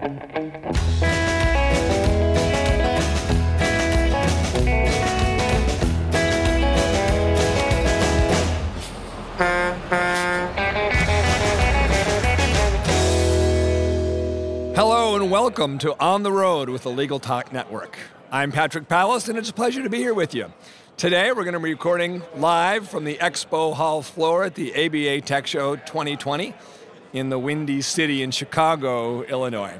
Hello and welcome to On the Road with the Legal Talk Network. I'm Patrick Palace and it's a pleasure to be here with you. Today we're going to be recording live from the Expo Hall floor at the ABA Tech Show 2020 in the Windy City in Chicago, Illinois.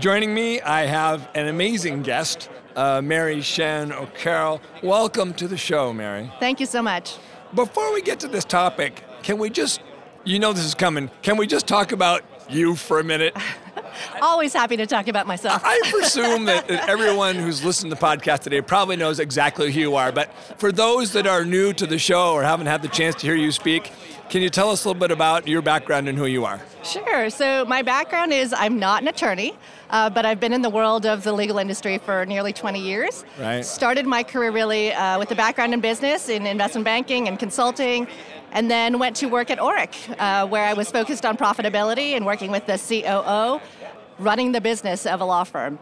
Joining me, I have an amazing guest, uh, Mary Shen O'Carroll. Welcome to the show, Mary. Thank you so much. Before we get to this topic, can we just, you know this is coming, can we just talk about you for a minute? Always happy to talk about myself. I presume that everyone who's listened to the podcast today probably knows exactly who you are. But for those that are new to the show or haven't had the chance to hear you speak, can you tell us a little bit about your background and who you are? Sure. So, my background is I'm not an attorney, uh, but I've been in the world of the legal industry for nearly 20 years. Right. Started my career really uh, with a background in business, in investment banking and consulting, and then went to work at Orrick, uh, where I was focused on profitability and working with the COO running the business of a law firm.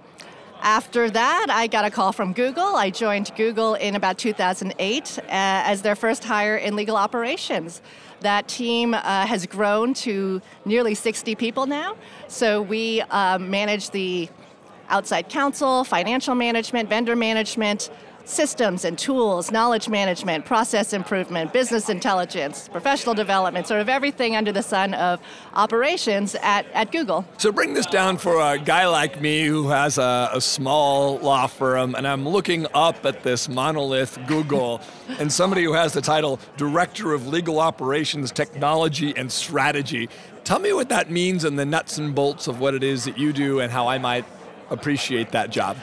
After that, I got a call from Google. I joined Google in about 2008 uh, as their first hire in legal operations. That team uh, has grown to nearly 60 people now. So we uh, manage the outside counsel, financial management, vendor management, systems and tools, knowledge management, process improvement, business intelligence, professional development, sort of everything under the sun of operations at, at Google. So bring this down for a guy like me who has a, a small law firm and I'm looking up at this monolith Google and somebody who has the title Director of Legal Operations, Technology and Strategy. Tell me what that means and the nuts and bolts of what it is that you do and how I might appreciate that job.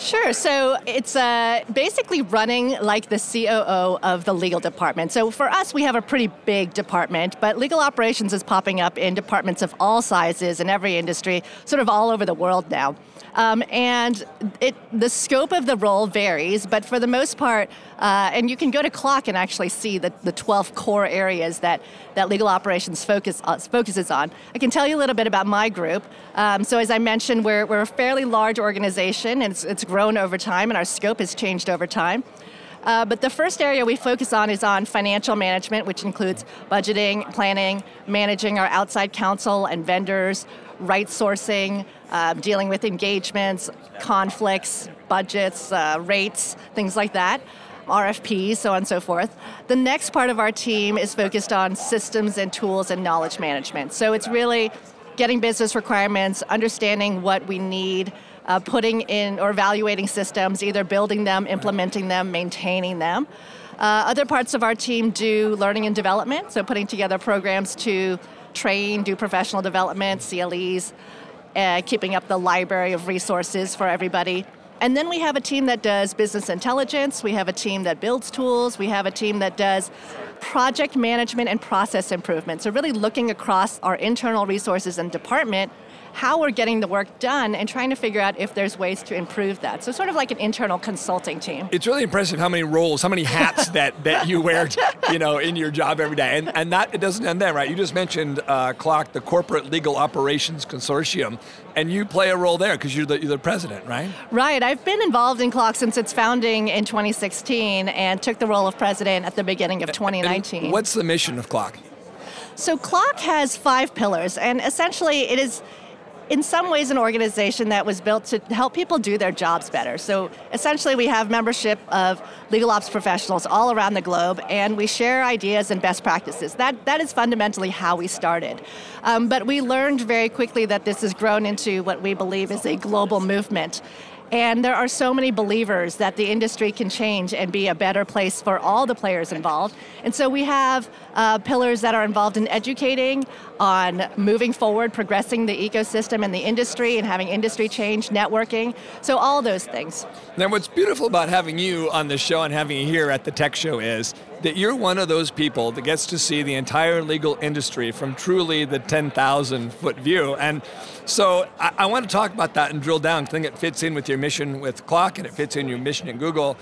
Sure. So it's uh, basically running like the COO of the legal department. So for us, we have a pretty big department, but legal operations is popping up in departments of all sizes in every industry, sort of all over the world now. Um, and it, the scope of the role varies, but for the most part, uh, and you can go to CLOC and actually see the, the 12 core areas that, that legal operations focus, uh, focuses on. I can tell you a little bit about my group. Um, so, as I mentioned, we're, we're a fairly large organization, and it's, it's grown over time, and our scope has changed over time. Uh, but the first area we focus on is on financial management, which includes budgeting, planning, managing our outside counsel and vendors, right sourcing, uh, dealing with engagements, conflicts, budgets, uh, rates, things like that. RFPs, so on and so forth. The next part of our team is focused on systems and tools and knowledge management. So it's really getting business requirements, understanding what we need, uh, putting in or evaluating systems, either building them, implementing them, maintaining them. Uh, other parts of our team do learning and development, so putting together programs to train, do professional development, CLEs, uh, keeping up the library of resources for everybody. And then we have a team that does business intelligence, we have a team that builds tools, we have a team that does project management and process improvement. So, really looking across our internal resources and department how we're getting the work done and trying to figure out if there's ways to improve that. So sort of like an internal consulting team. It's really impressive how many roles, how many hats that, that you wear, you know, in your job every day. And, and that it doesn't end there, right? You just mentioned uh, CLOC, the Corporate Legal Operations Consortium, and you play a role there because you're, the you're the, president, right? Right. I've been involved in CLOC since its founding in 2016 and took the role of president at the beginning of 2019. And what's the mission of CLOC? So CLOC has five pillars, and essentially it is in some ways an organization that was built to help people do their jobs better. So essentially, we have membership of legal ops professionals all around the globe, and we share ideas and best practices. That, that is fundamentally how we started. Um, but we learned very quickly that this has grown into what we believe is a global movement. And there are so many believers that the industry can change and be a better place for all the players involved. And so we have uh, pillars that are involved in educating, on moving forward, progressing the ecosystem and the industry, and having industry change, networking. So all those things. Now, what's beautiful about having you on the show and having you here at the Tech Show is that you're one of those people that gets to see the entire legal industry from truly the 10,000 foot view. And so I, I, want to talk about that and drill down. I think it fits in with your mission with CLOC and it fits in your mission at Google.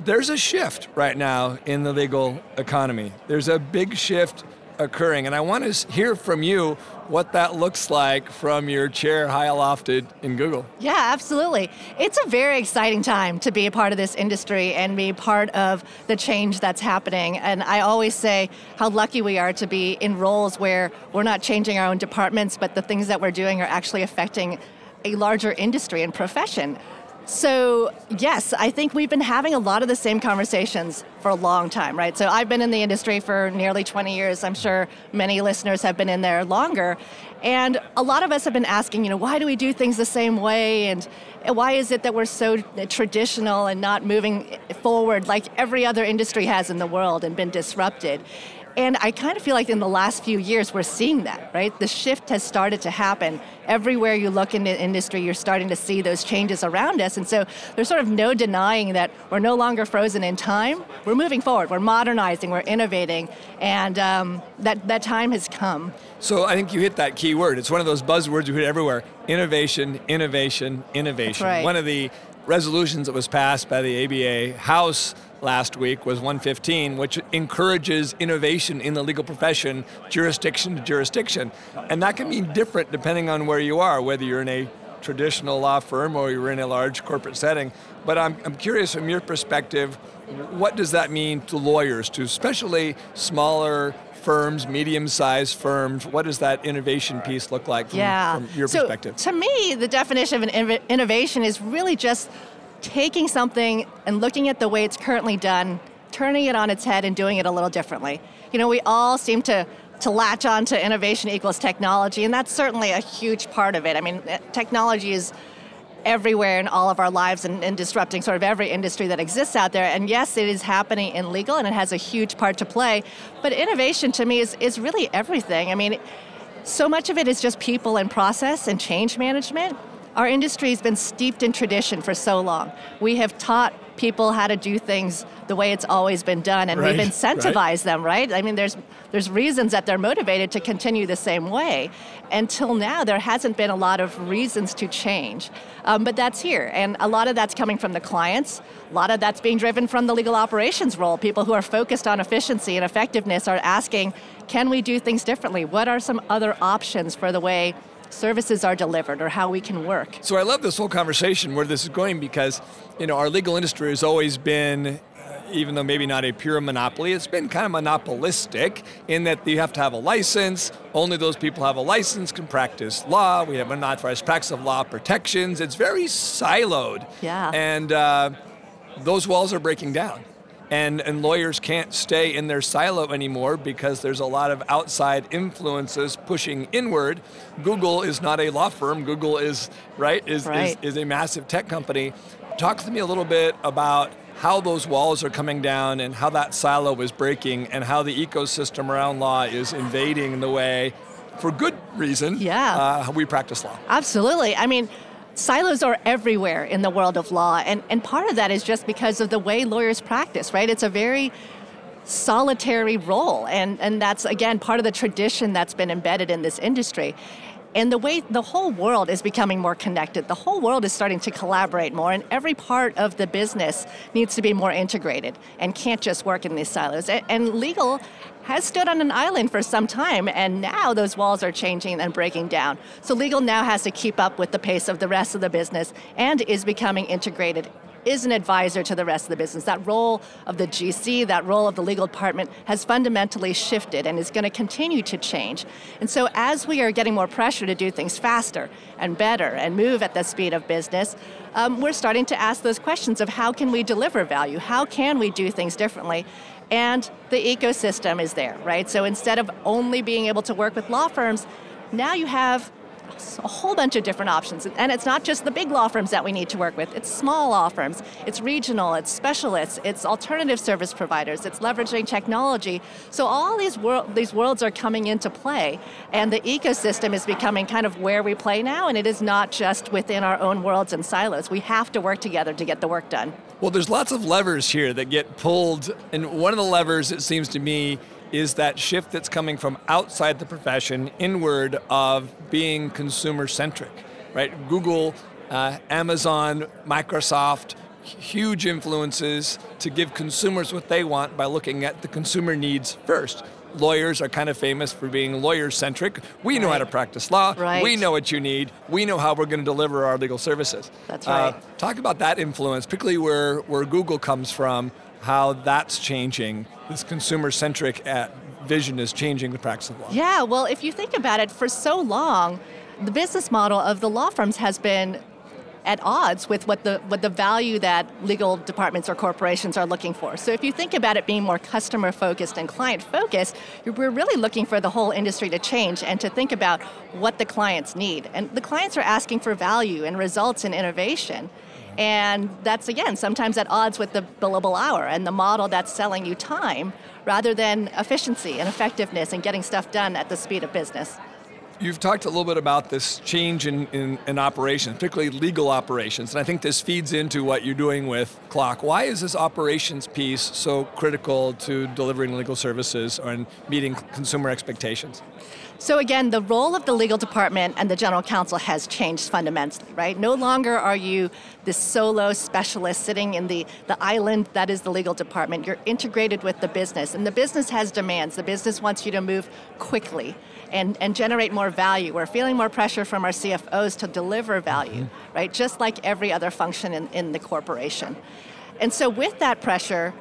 There's a shift right now in the legal economy. There's a big shift occurring. And I want to hear from you what that looks like from your chair high lofted in Google. Yeah, absolutely. It's a very exciting time to be a part of this industry and be part of the change that's happening. And I always say how lucky we are to be in roles where we're not changing our own departments, but the things that we're doing are actually affecting a larger industry and profession. So, yes, I think we've been having a lot of the same conversations for a long time, right? So, I've been in the industry for nearly 20 years. I'm sure many listeners have been in there longer. And a lot of us have been asking, you know, why do we do things the same way? And why is it that we're so traditional and not moving forward like every other industry has in the world and been disrupted? And I kind of feel like in the last few years we're seeing that, right? The shift has started to happen. Everywhere you look in the industry, you're starting to see those changes around us. And so there's sort of no denying that we're no longer frozen in time. We're moving forward, we're modernizing, we're innovating, and um, that, that time has come. So I think you hit that key word. It's one of those buzzwords you hit everywhere innovation, innovation, innovation. Right. One of the resolutions that was passed by the ABA House last week was 115, which encourages innovation in the legal profession, jurisdiction to jurisdiction. And that can mean different depending on where you are, whether you're in a traditional law firm or you're in a large corporate setting. But I'm, I'm curious from your perspective, what does that mean to lawyers, to especially smaller firms, medium-sized firms? What does that innovation piece look like from, yeah. from your so perspective? To me, the definition of an innovation is really just taking something and looking at the way it's currently done, turning it on its head and doing it a little differently. You know, we all seem to to latch on to innovation equals technology, and that's certainly a huge part of it. I mean, eh, technology is everywhere in all of our lives and, and, disrupting sort of every industry that exists out there. And yes, it is happening in legal and it has a huge part to play. But innovation to me is, is really everything. I mean, so much of it is just people and process and change management. Our industry has been steeped in tradition for so long. We have taught people how to do things the way it's always been done and right, we've incentivized right. them right? I mean there's there's reasons that they're motivated to continue the same way. Until now there hasn't been a lot of reasons to change. Um, but that's here and a lot of that's coming from the clients. A lot of that's being driven from the legal operations role. People who are focused on efficiency and effectiveness are asking can we do things differently? What are some other options for the way services are delivered or how we can work. So I love this whole conversation where this is going because, you know, our legal industry has always been uh, even though maybe not a pure monopoly, it's been kind of monopolistic in that you have to have a license. Only those people have a license can practice law. We have unauthorized practice of law protections. It's very siloed. Yeah. And uh, those walls are breaking down and, and lawyers can't stay in their silo anymore because there's a lot of outside influences pushing inward. Google is not a law firm. Google is right is, right. is, is a massive tech company. Talk to me a little bit about how those walls are coming down and how that silo is breaking and how the ecosystem around law is invading the way for good reason yeah. Uh, we practice law. Absolutely. I mean, silos are everywhere in the world of law, and, and part of that is just because of the way lawyers practice, right? It's a very solitary role, and, and that's, again, part of the tradition that's been embedded in this industry. And the way the whole world is becoming more connected, the whole world is starting to collaborate more, and every part of the business needs to be more integrated and can't just work in these silos. And, and legal has stood on an island for some time, and now those walls are changing and breaking down. So legal now has to keep up with the pace of the rest of the business and is becoming integrated is an advisor to the rest of the business. That role of the GC, that role of the legal department has fundamentally shifted and is going to continue to change. And so, as we are getting more pressure to do things faster and better and move at the speed of business, um, we're starting to ask those questions of how can we deliver value? How can we do things differently? And the ecosystem is there, right? So instead of only being able to work with law firms, now you have a whole bunch of different options. And it's not just the big law firms that we need to work with, it's small law firms, it's regional, it's specialists, it's alternative service providers, it's leveraging technology. So all these, wor- these worlds are coming into play, and the ecosystem is becoming kind of where we play now, and it is not just within our own worlds and silos. We have to work together to get the work done. Well, there's lots of levers here that get pulled, and one of the levers, it seems to me, is that shift that's coming from outside the profession inward of being consumer centric, right? Google, uh, Amazon, Microsoft, huge influences to give consumers what they want by looking at the consumer needs first. lawyers are kind of famous for being lawyer centric. We know right. how to practice law. Right. We know what you need. We know how we're going to deliver our legal services. That's right. Uh, talk about that influence, particularly where, where Google comes from, how that's changing. This consumer centric uh, vision is changing the practice of law. Yeah, well, if you think about it, for so long, the business model of the law firms has been at odds with what the what the value that legal departments or corporations are looking for. So if you think about it being more customer focused and client focused, we're really looking for the whole industry to change and to think about what the clients need. And the clients are asking for value and results and innovation. And that's again sometimes at odds with the billable hour and the model that's selling you time rather than efficiency and effectiveness and getting stuff done at the speed of business. You've talked a little bit about this change in, in, in, operations, particularly legal operations, and I think this feeds into what you're doing with CLOC. Why is this operations piece so critical to delivering legal services and meeting consumer expectations? So again, the role of the legal department and the general counsel has changed fundamentally, right? No longer are you this solo specialist sitting in the, the island that is the legal department. You're integrated with the business, and the business has demands. The business wants you to move quickly and, and generate more value. We're feeling more pressure from our CFOs to deliver value, mm-hmm. right? Just like every other function in, in the corporation. And so with that pressure,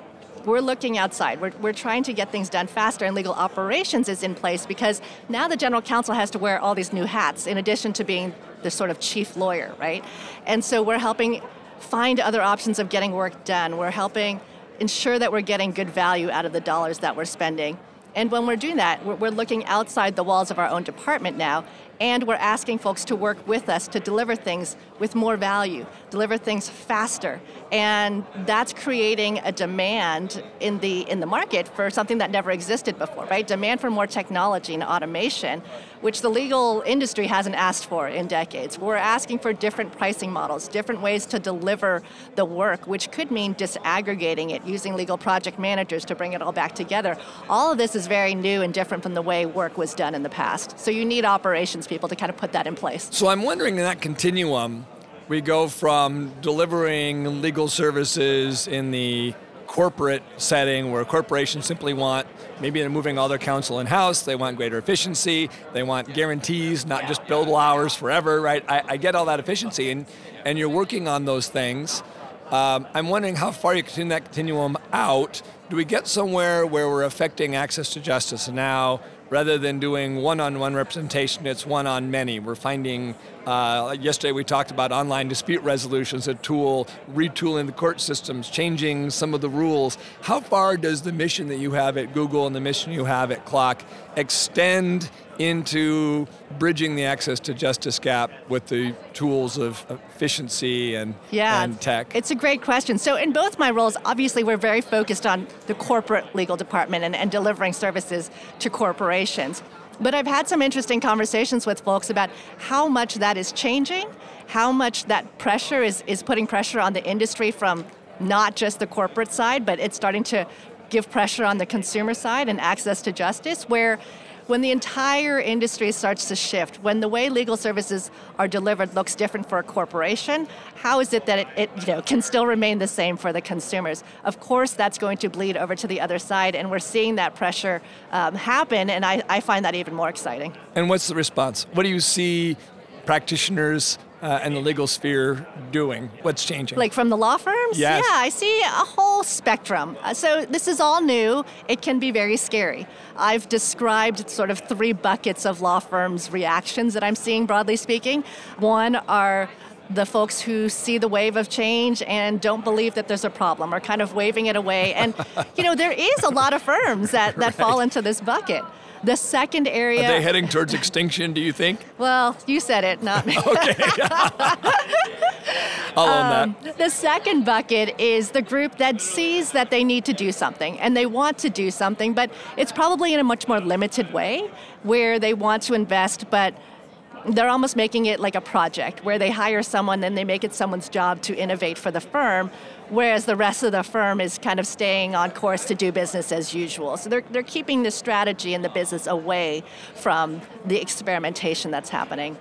we're looking outside. We're, we're trying to get things done faster, and legal operations is in place because now the general counsel has to wear all these new hats in addition to being the sort of chief lawyer, right? And so we're helping find other options of getting work done. We're helping ensure that we're getting good value out of the dollars that we're spending. And when we're doing that, we're, looking outside the walls of our own department now, and we're asking folks to work with us to deliver things with more value, deliver things faster. And that's creating a demand in the in the market for something that never existed before, right? Demand for more technology and automation, which the legal industry hasn't asked for in decades. We're asking for different pricing models, different ways to deliver the work, which could mean disaggregating it using legal project managers to bring it all back together. All of this is very new and different from the way work was done in the past. So you need operations people to kind of put that in place. So I'm wondering in that continuum, we go from delivering legal services in the corporate setting where corporations simply want maybe they're moving all their counsel in house they want greater efficiency they want guarantees not just billable hours forever right? I, I, get all that efficiency and and you're working on those things. Um, i'm wondering how far you continue that continuum out. Do we get somewhere where we're affecting access to justice now rather than doing one-on-one representation, it's one-on-many. We're finding, uh, yesterday we talked about online dispute resolutions, a tool, retooling the court systems, changing some of the rules. How far does the mission that you have at Google and the mission you have at CLOC extend into bridging the access to justice gap with the tools of efficiency and, yeah, and tech? It's a great question. So, in both my roles, obviously, we're very focused on the corporate legal department and, and delivering services to corporations. But I've had some interesting conversations with folks about how much that is changing, how much that pressure is, is putting pressure on the industry from not just the corporate side, but it's starting to give pressure on the consumer side and access to justice, where when the entire industry starts to shift, when the way legal services are delivered looks different for a corporation, how is it that it, it you know, can still remain the same for the consumers? Of course, that's going to bleed over to the other side, and we're seeing that pressure um, happen, and I, I find that even more exciting. And what's the response? What do you see practitioners uh, and the legal sphere doing? What's changing? Like from the law firms? Yes. Yeah, I see a whole spectrum. Uh, so this is all new. It can be very scary. I've described sort of three buckets of law firms' reactions that I'm seeing, broadly speaking. One are the folks who see the wave of change and don't believe that there's a problem or kind of waving it away. And, you know, there is a lot of firms that, that right. fall into this bucket. The second area. Are they heading towards extinction, do you think? Well, you said it, not me. okay. I'll own um, that. The second bucket is the group that sees that they need to do something and they want to do something, but it's probably in a much more limited way where they want to invest, but they're almost making it like a project where they hire someone and they make it someone's job to innovate for the firm, whereas the rest of the firm is kind of staying on course to do business as usual. So they're, they're keeping the strategy and the business away from the experimentation that's happening.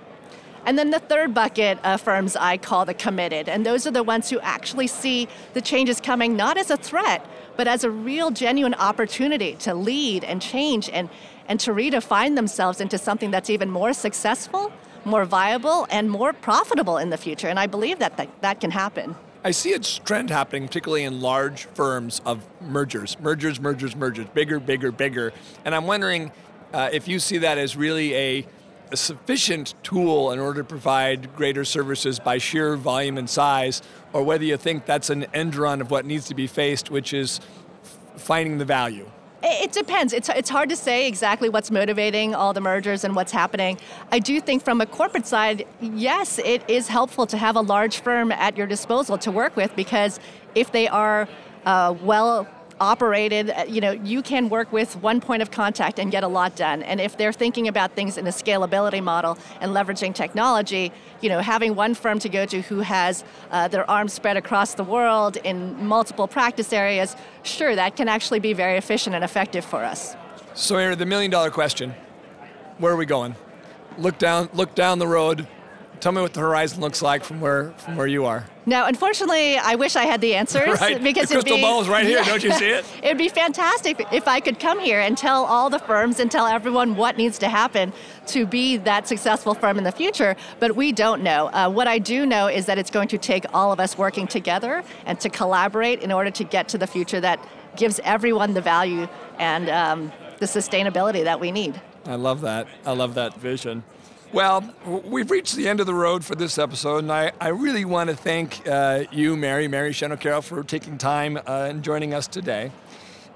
And then the third bucket of firms I call the committed. And those are the ones who actually see the changes coming not as a threat, but as a real, genuine opportunity to lead and change and, and to redefine themselves into something that's even more successful, more viable, and more profitable in the future. And I believe that that, that can happen. I see a trend happening, particularly in large firms, of mergers, mergers, mergers, mergers, bigger, bigger, bigger. And I'm wondering uh, if you see that as really a a sufficient tool in order to provide greater services by sheer volume and size, or whether you think that's an end run of what needs to be faced, which is finding the value. It depends. It's, it's hard to say exactly what's motivating all the mergers and what's happening. I do think from a corporate side, yes, it is helpful to have a large firm at your disposal to work with because if they are uh, well operated, uh, you know, you can work with one point of contact and get a lot done. And if they're thinking about things in a scalability model and leveraging technology, you know, having one firm to go to who has uh, their arms spread across the world in multiple practice areas, sure, that can actually be very efficient and effective for us. So, Aaron, the million dollar question: Where are we going? Look down, look down the road. Tell me what the horizon looks like from where from where you are. Now, unfortunately, I wish I had the answers right. because the crystal be, ball is right here. Yeah. Don't you see it? It'd be fantastic if I could come here and tell all the firms and tell everyone what needs to happen to be that successful firm in the future. But we don't know. Uh, what I do know is that it's going to take all of us working together and to collaborate in order to get to the future that gives everyone the value and um, the sustainability that we need. I love that. I love that vision. Well, we've reached the end of the road for this episode, and I, I really want to thank uh, you, Mary, Mary Shen O'Carroll, for taking time uh, and joining us today.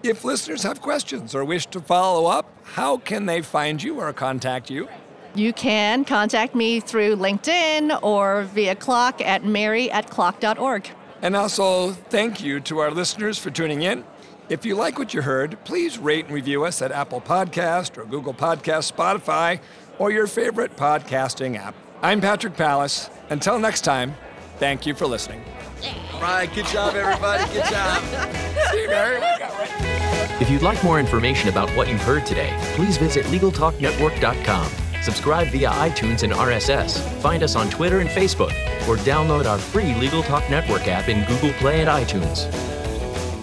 If listeners have questions or wish to follow up, how can they find you or contact you? You can contact me through LinkedIn or via CLOC at mary at cloc.org. And also, thank you to our listeners for tuning in. If you like what you heard, please rate and review us at Apple Podcast or Google Podcast, Spotify, or your favorite podcasting app. I'm Patrick Palace. Until next time, thank you for listening. All right, good job, everybody. Good job. See you, Mary. If you'd like more information about what you've heard today, please visit LegalTalkNetwork.com. Subscribe via iTunes and RSS. Find us on Twitter and Facebook, or download our free Legal Talk Network app in Google Play and iTunes.